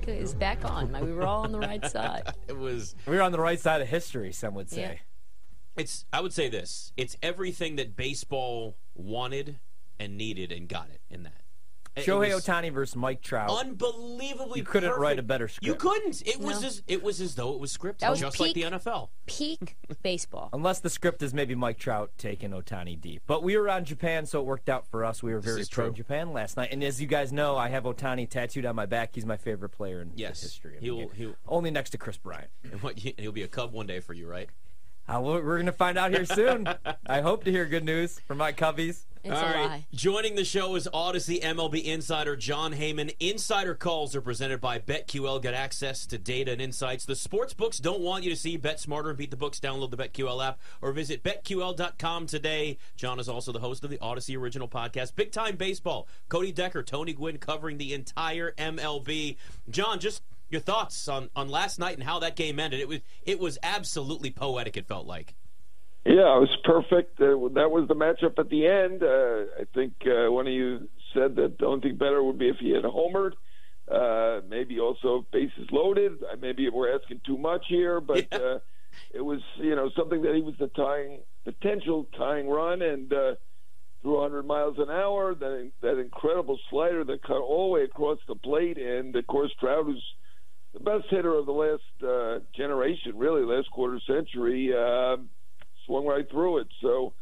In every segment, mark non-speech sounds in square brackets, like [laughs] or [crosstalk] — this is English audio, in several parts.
mic is back on. We were all on the right side. [laughs] It was. We were on the right side of history, some would say. Yeah. It's. I would say this. It's everything that baseball wanted and needed and got it in that. It Shohei was Ohtani versus Mike Trout. Unbelievably. You couldn't write a better script. You couldn't. It was No. as it was as though it was scripted, That was just like the NFL. Peak [laughs] baseball. Unless the script is maybe Mike Trout taking Ohtani deep. But we were on Japan, so it worked out for us. We were very is pro true. Japan last night. And as you guys know, I have Ohtani tattooed on my back. He's my favorite player in Yes. the history of He'll- game. he'll- Only next to Kris Bryant. And [laughs] what, he'll be a Cub one day for you, right? Uh, we're we're going to find out here soon. [laughs] I hope to hear good news from my Cubbies. It's All a right. lie. Joining the show is Audacy MLB insider Jon Heyman. Insider calls are presented by BetQL. Get access to data and insights. The sports books don't want you to see. Bet smarter and beat the books. Download the BetQL app or visit betql.com today. Jon is also the host of the Audacy original podcast, Big Time Baseball. Cody Decker, Tony Gwynn covering the entire MLB. Jon, just your thoughts on, on last night and how that game ended. It was it was absolutely poetic. It felt like. Yeah, it was perfect. Uh, that was the matchup at the end. Uh, I think uh, one of you said that the only thing better would be if he had homered. Uh, maybe also bases loaded. Uh, Maybe we're asking too much here, but Yeah. uh, it was you know something that he was the tying potential tying run and uh, threw 100 miles an hour. That that incredible slider that cut all the way across the plate, and of course Trout, who's best hitter of the last uh, generation, really last quarter century. Uh, swung right through it. So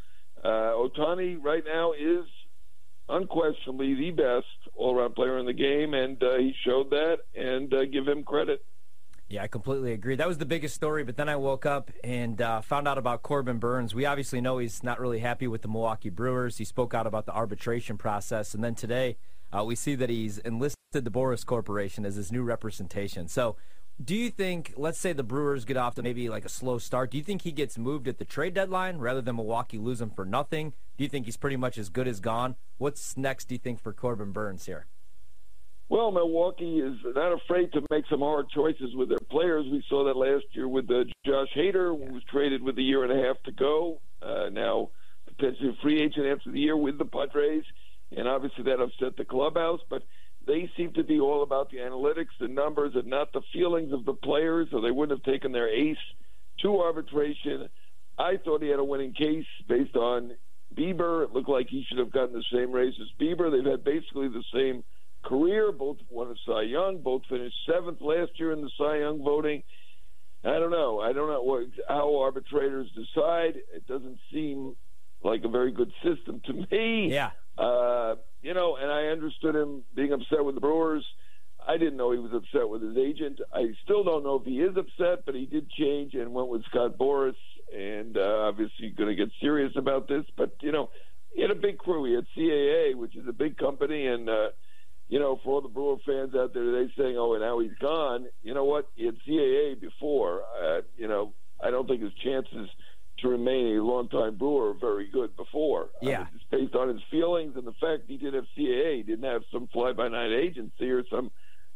uh, Ohtani right now is unquestionably the best all-around player in the game, and uh, he showed that. And uh, give him credit. Yeah, I completely agree. That was the biggest story, but then I woke up and uh, found out about Corbin Burnes. We obviously know he's not really happy with the Milwaukee Brewers. He spoke out about the arbitration process, and then today uh, we see that he's enlisted the Boras Corporation as his new representation. So, do you think, let's say the Brewers get off to maybe like a slow start, do you think he gets moved at the trade deadline rather than Milwaukee lose him for nothing? Do you think he's pretty much as good as gone? What's next, do you think, for Corbin Burnes here? Well, Milwaukee is not afraid to make some hard choices with their players. We saw that last year with uh, Josh Hader, who was traded with a year and a half to go. Uh, now, potentially a free agent after the year with the Padres. And obviously that upset the clubhouse. But they seem to be all about the analytics, the numbers, and not the feelings of the players, or they wouldn't have taken their ace to arbitration. I thought he had a winning case based on Bieber. It looked like he should have gotten the same raise as Bieber. They've had basically the same career. Both won a Cy Young. Both finished seventh last year in the Cy Young voting. I don't know. I don't know what, how arbitrators decide. It doesn't seem like a very good system to me. Yeah. Uh, you know, and I understood him being upset with the Brewers. I didn't know he was upset with his agent. I still don't know if he is upset, but he did change and went with Scott Boras, and uh, obviously going to get serious about this. But you know, he had a big crew. He had CAA, which is a big company, and uh, you know, for all the Brewer fans out there, they saying, "Oh, and now he's gone." You know what? He had CAA before. Uh, you know, I don't think his chances to remain a longtime Brewer very good before. I Yeah. mean, just based on his feelings and the fact he didn't have CAA, he didn't have some fly-by-night agency or some,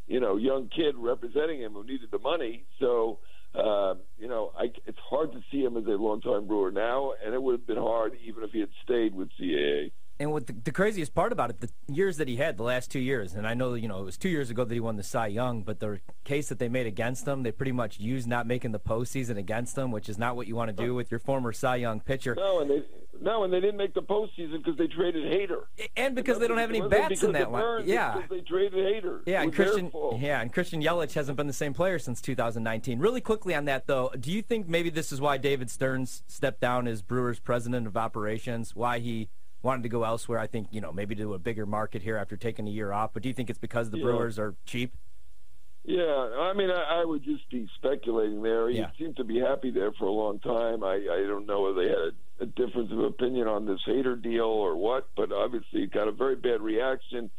you know, young kid representing him who needed the money. So, uh, you know, I, it's hard to see him as a longtime Brewer now, and it would have been hard even if he had stayed with CAA. And what the, the craziest part about it, the years that he had, the last two years, and I know you know it was two years ago that he won the Cy Young, but the case that they made against him, they pretty much used not making the postseason against him, which is not what you want to do with your former Cy Young pitcher, No, and they no, and they didn't make the postseason because they traded Hader, and because they don't have any bats in that one. Yeah, they traded Hader. Yeah, and Christian, yeah, and Christian Yelich hasn't been the same player since 2019. Really quickly on that though, do you think maybe this is why David Stearns stepped down as Brewers president of operations? Why he wanted to go elsewhere? I think you know maybe to a bigger market here after taking a year off. But do you think it's because the Yeah. Brewers are cheap? Yeah, I mean, I, I would just be speculating there. He Yeah. seemed to be happy there for a long time. I, I don't know whether they had a, a difference of opinion on this Hader deal or what, but obviously it got a very bad reaction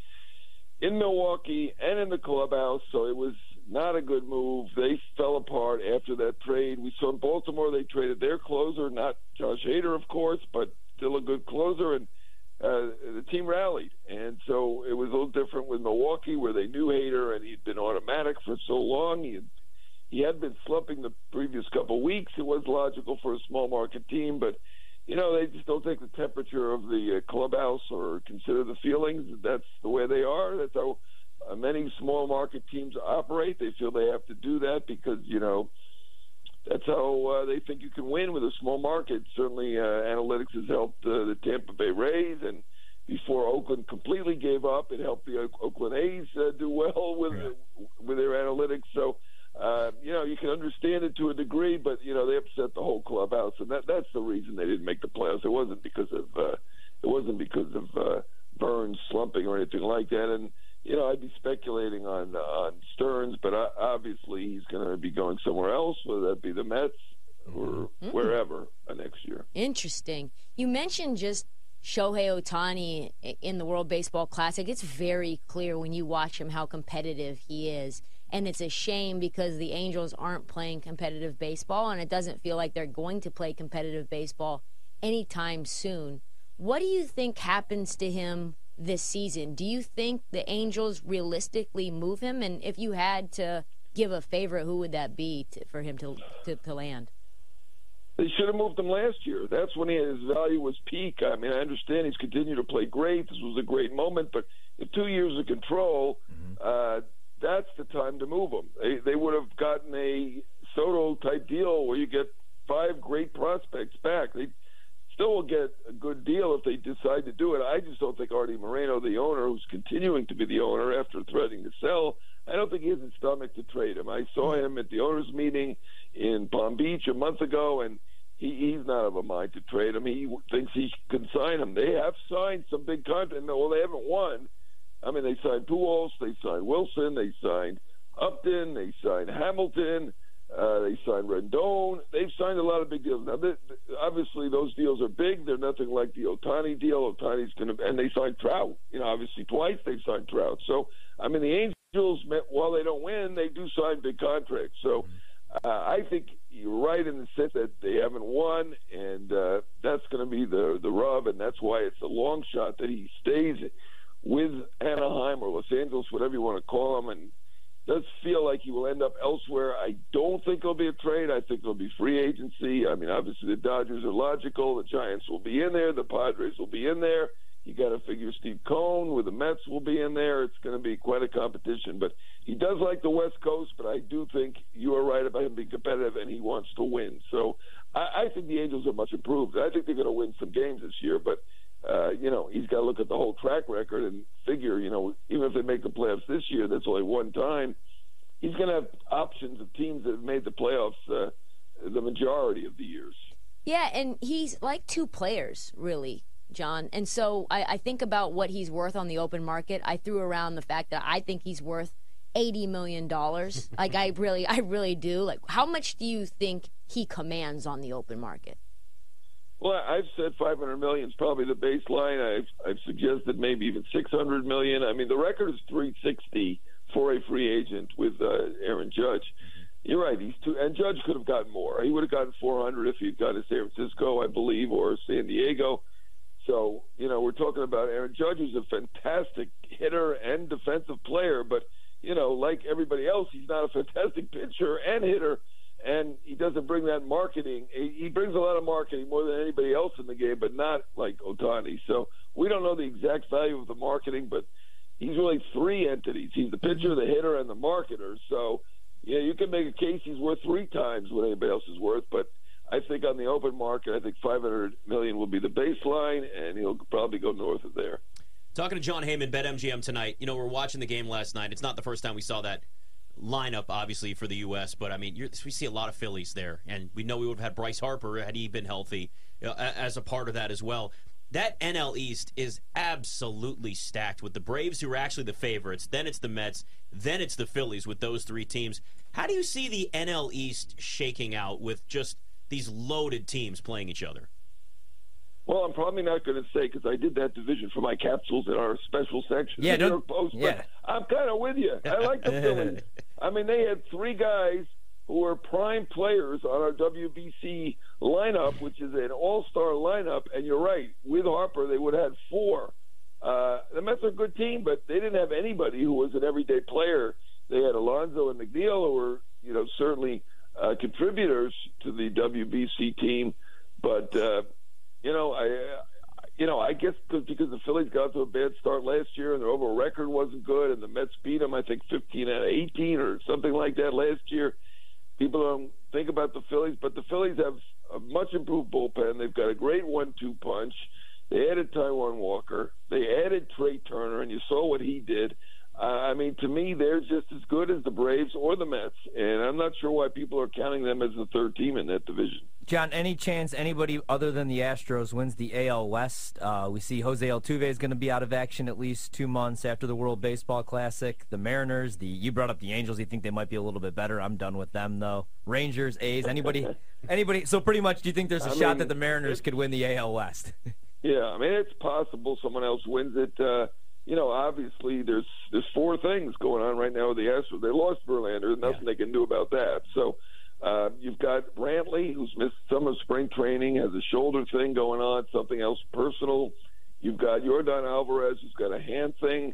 in Milwaukee and in the clubhouse, so it was not a good move. They fell apart after that trade. We saw in Baltimore they traded their closer, not Josh Hader, of course, but still a good closer, and uh, the team rallied. And so it was a little different with Milwaukee, where they knew Hader and he'd been automatic for so long. He had, he had been slumping the previous couple of weeks. It was logical for a small market team, but you know they just don't take the temperature of the uh, clubhouse or consider the feelings. That's the way they are. That's how uh, many small market teams operate. They feel they have to do that because you know that's how uh, they think you can win with a small market. Certainly, uh, analytics has helped uh, the Tampa Bay Rays, and before Oakland completely gave up, it helped the Oakland A's uh, do well with yeah. with their analytics. So. Uh, you know, you can understand it to a degree, but you know they upset the whole clubhouse, and that that's the reason they didn't make the playoffs. It wasn't because of uh, it wasn't because of uh, Burnes slumping or anything like that. And you know, I'd be speculating on on Stearns, but obviously he's going to be going somewhere else, whether that be the Mets or mm-hmm. wherever uh, next year. Interesting. You mentioned just Shohei Ohtani in the World Baseball Classic. It's very clear when you watch him how competitive he is. And it's a shame because the Angels aren't playing competitive baseball, and it doesn't feel like they're going to play competitive baseball anytime soon. What do you think happens to him this season. Do you think the Angels realistically move him? And if you had to give a favorite, who would that be to, for him to, to, to land? They should have moved him last year. That's when he, his value was peak. I mean, I understand he's continued to play great. This was a great moment, but in two years of control, mm-hmm. uh, that's the time to move him. They, they would have gotten a Soto type deal where you get five great prospects back. They still will get a good deal if they decide to do it. I just don't think Artie Moreno, the owner, who's continuing to be the owner after threatening to sell, I don't think he has the stomach to trade him. I saw mm-hmm. him at the owners' meeting in Palm Beach a month ago, and he, he's not of a mind to trade him. He thinks he can sign him. They have signed some big contracts. Well, they haven't won. I mean, they signed Pujols, they signed Wilson, they signed Upton, they signed Hamilton. Uh, they signed Rendon. They've signed a lot of big deals. Now, they, obviously, those deals are big. They're nothing like the Ohtani deal. Ohtani's going to, and they signed Trout. You know, obviously twice they've signed Trout. So, I mean, the Angels, while they don't win, they do sign big contracts. So, uh, I think you're right in the sense that they haven't won, and uh, that's going to be the the rub, and that's why it's a long shot that he stays with Anaheim or Los Angeles, whatever you want to call them, and does feel like he will end up elsewhere. I don't think it'll be a trade. I think it'll be free agency. I mean, obviously the Dodgers are logical. The Giants will be in there. The Padres will be in there. You got to figure Steve Cohen with the Mets will be in there. It's going to be quite a competition. But he does like the West Coast. But I do think you are right about him being competitive, and he wants to win. So I, I think the Angels are much improved. I think they're going to win some games this year. But uh, you know, he's got to look at the whole track record and figure, you know, even if they make the playoffs this year, that's only one time. He's going to have options of teams that have made the playoffs uh, the majority of the years. Yeah, and he's like two players, really, Jon. And so I, I think about what he's worth on the open market. I threw around the fact that I think he's worth eighty million dollars. [laughs] like I really, I really do. Like, how much do you think he commands on the open market? Well, I've said 500 million is probably the baseline. I've I've suggested maybe even 600 million. I mean, the record is 360 for a free agent with uh, Aaron Judge. You're right. He's too, and Judge could have gotten more. He would have gotten 400 if he'd gone to San Francisco, I believe, or San Diego. So you know, we're talking about Aaron Judge, who's a fantastic hitter and defensive player, but you know, like everybody else, he's not a fantastic [laughs] pitcher and hitter and he doesn't bring that marketing. He brings a lot of marketing more than anybody else in the game, but not like Ohtani. So we don't know the exact value of the marketing, but he's really three entities. He's the pitcher, the hitter, and the marketer. So yeah, you can make a case he's worth three times what anybody else is worth, but. I think on the open market, I think 500 million will be the baseline, and he'll probably go north of there. Talking to Jon Heyman, BetMGM tonight. You know, we're watching the game last night. It's not the first time we saw that lineup, obviously, for the U.S., but I mean, we see a lot of Phillies there, and we know we would have had Bryce Harper had he been healthy uh, know, as a part of that as well. That NL East is absolutely stacked with the Braves, who are actually the favorites. Then it's the Mets. Then it's the Phillies with those three teams. How do you see the NL East shaking out with just these loaded teams playing each other? Well, I'm probably not going to say because I did that division for my capsules in our special section. Yeah, New York Post. Yeah. I'm kind of with you. I like the Phillies. [laughs] I mean, they had three guys who were prime players on our WBC lineup, which is an all-star lineup. And you're right, with Harper, they would have had four. Uh, the Mets are a good team, but they didn't have anybody who was an everyday player. They had Alonso and McNeil, who were, you know, certainly uh, contributors to the WBC team, but. Uh, you know, I you know, I guess because the Phillies got to a bad start last year and their overall record wasn't good, and the Mets beat them, I think, 15 out of 18 or something like that last year. People don't think about the Phillies, but the Phillies have a much improved bullpen. They've got a great one-two punch. They added Taijuan Walker. They added Trea Turner, and you saw what he did. Uh, I mean, to me, they're just as good as the Braves or the Mets, sure why people are counting them as the third team in that division. Jon, any chance anybody other than the Astros wins the AL West? Uh, we see Jose Altuve is going to be out of action at least two months after the World Baseball Classic. The Mariners, the you brought up the Angels. You think they might be a little bit better? I'm done with them though. Rangers, A's, anybody, [laughs] anybody. So pretty much, do you think there's a I shot mean, that the Mariners could win the AL West? [laughs] yeah, I mean it's possible someone else wins it. Uh, you know, obviously there's there's four things going on right now with the Astros. They lost Verlander. There's nothing yeah. they can do about that. So uh, you've got Brantley, who's missed some of spring training, has a shoulder thing going on, something else personal. You've got Yordan Alvarez, who's got a hand thing,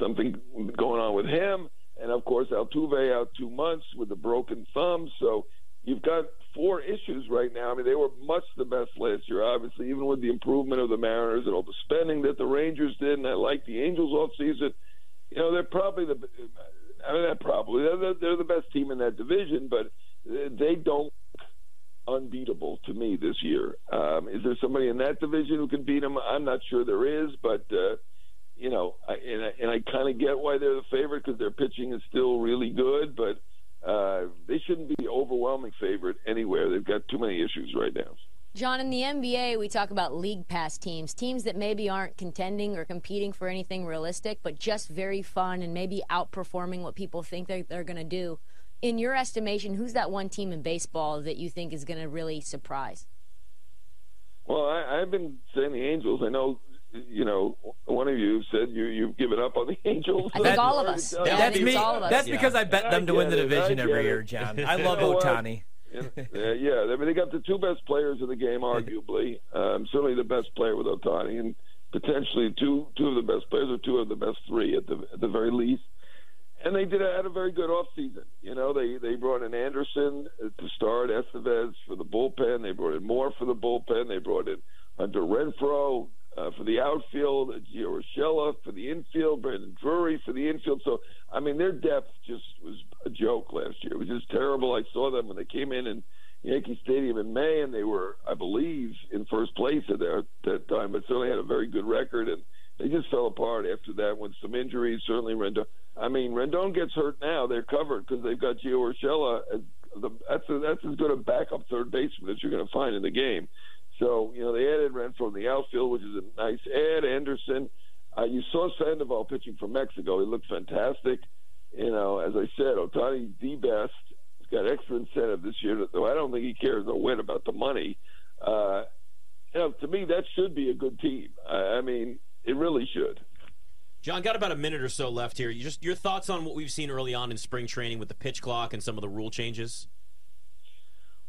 something going on with him. And of course, Altuve out two months with a broken thumb. So you've got four issues right now. I mean, they were much the best last year, obviously, even with the improvement of the Mariners and all the spending that the Rangers did. And I like the Angels off season. You know, they're probably the, I mean, probably, they're, they're the best team in that division, but they don't unbeatable to me this year. Um, is there somebody in that division who can beat them? I'm not sure there is, but uh, you know, I, and I, and I kind of get why they're the favorite because their pitching is still really good, but they shouldn't be overwhelming favorite anywhere. They've got too many issues right now. Jon, in the NBA, we talk about league pass teams, teams that maybe aren't contending or competing for anything realistic, but just very fun and maybe outperforming what people think they're, they're going to do in your estimation, who's that one team in baseball that you think is going to really surprise? Well, I, have been saying the Angels. I know, you know, one of you said you you've given up on the [laughs] Angels. I think all of us. Yeah, that's me. All of us. That's yeah. because I bet them to win the division every year, Jon. [laughs] I love Ohtani. yeah, yeah, I mean they got the two best players in the game, arguably. Um, certainly the best player with Ohtani, and potentially two two of the best players, or two of the best three at the at the very least and they did had a very good off season. You know, they they brought in Anderson to start, Estevez for the bullpen. They brought in Moore for the bullpen. They brought in Hunter Renfroe uh, for the outfield, Gio Urshela for the infield, Brandon Drury for the infield. So, I mean, their depth just was a joke last year. It was just terrible. I saw them when they came in in Yankee Stadium in May, and they were, I believe, in first place at that time, but certainly had a very good record and they just fell apart after that with some injuries. Certainly, Rendon. I mean, Rendon gets hurt now. They're covered because they've got Gio Urshela. As the, that's a, that's as good a backup third baseman as you're going to find in the game. So you know they added Renfroe in the outfield, which is a nice add. Anderson. Uh, you saw Sandoval pitching for Mexico. He looked fantastic. You know, as I said, Ohtani's the best. He's got extra incentive this year, though I don't think he cares a win about the money. Uh, you know, to me, that should be a good team. I, I mean, it really should. Jon, got about a minute or so left here. You just your thoughts on what we've seen early on in spring training with the pitch clock and some of the rule changes.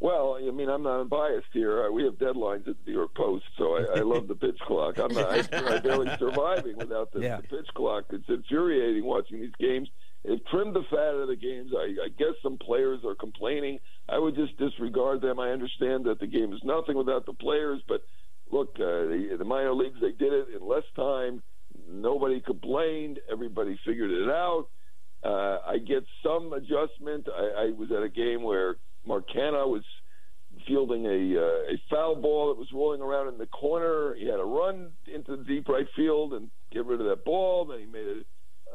Well, I mean, I'm not biased here. Uh, we have deadlines at the New York Post, so I, I love the pitch clock. I'm, not, I'm barely [laughs] surviving without the, yeah. the pitch clock. It's infuriating watching these games. They've trimmed the fat of the games. I, I guess some players are complaining. I would just disregard them. I understand that the game is nothing without the players, but look, uh, the, the minor leagues they did it in less time. Nobody complained. Everybody figured it out. Uh, I get some adjustment. I, I was at a game where Mark Canha was fielding a uh, a foul ball that was rolling around in the corner. He had to run into the deep right field and get rid of that ball. Then he made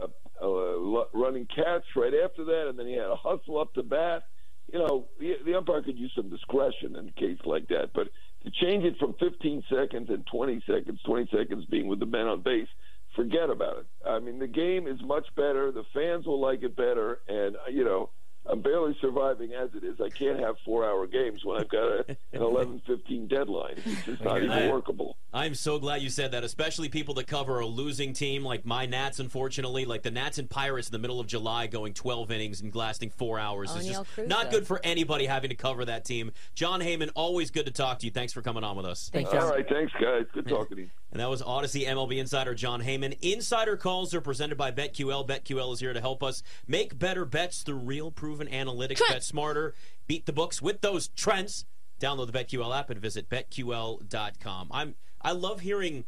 a, a, a running catch right after that, and then he had a hustle up to bat. You know, the, the umpire could use some discretion in a case like that, but to change it from 15 seconds and 20 seconds, 20 seconds being with the men on base, forget about it. I mean, the game is much better. The fans will like it better, and you know, I'm barely surviving as it is. I can't have four-hour games when I've got a, an [laughs] 11:15 deadline. It's just not even workable. I'm so glad you said that, especially people that cover a losing team like my Nats. Unfortunately, like the Nats and Pirates in the middle of July, going 12 innings and lasting four hours is just Cruz, not good for anybody having to cover that team. Jon Heyman, always good to talk to you. Thanks for coming on with us. Thanks, Jon. All right, thanks, guys. Good talking to you. And that was Audacy MLB insider Jon Heyman. Insider calls are presented by BetQL. BetQL is here to help us make better bets through real proven analytics. Trent. Bet smarter, beat the books with those trends. Download the BetQL app and visit betql.com. I'm I love hearing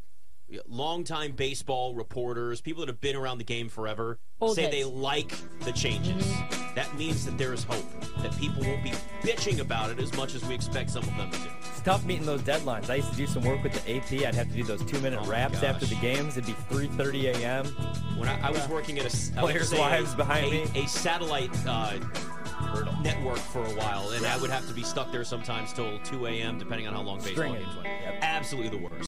longtime baseball reporters, people that have been around the game forever, Old say heads. they like the changes. That means that there is hope. That people won't be bitching about it as much as we expect some of them to tough meeting those deadlines. I used to do some work with the AP. I'd have to do those two-minute Oh wraps after the games. It'd be 3:30 a.m. When I, I was working at a s- I would Players' wives behind a, me. a satellite uh, network for a while, and I would have to be stuck there sometimes till 2 a.m. depending on how long baseball Stringing. games went. Yep. Absolutely the worst.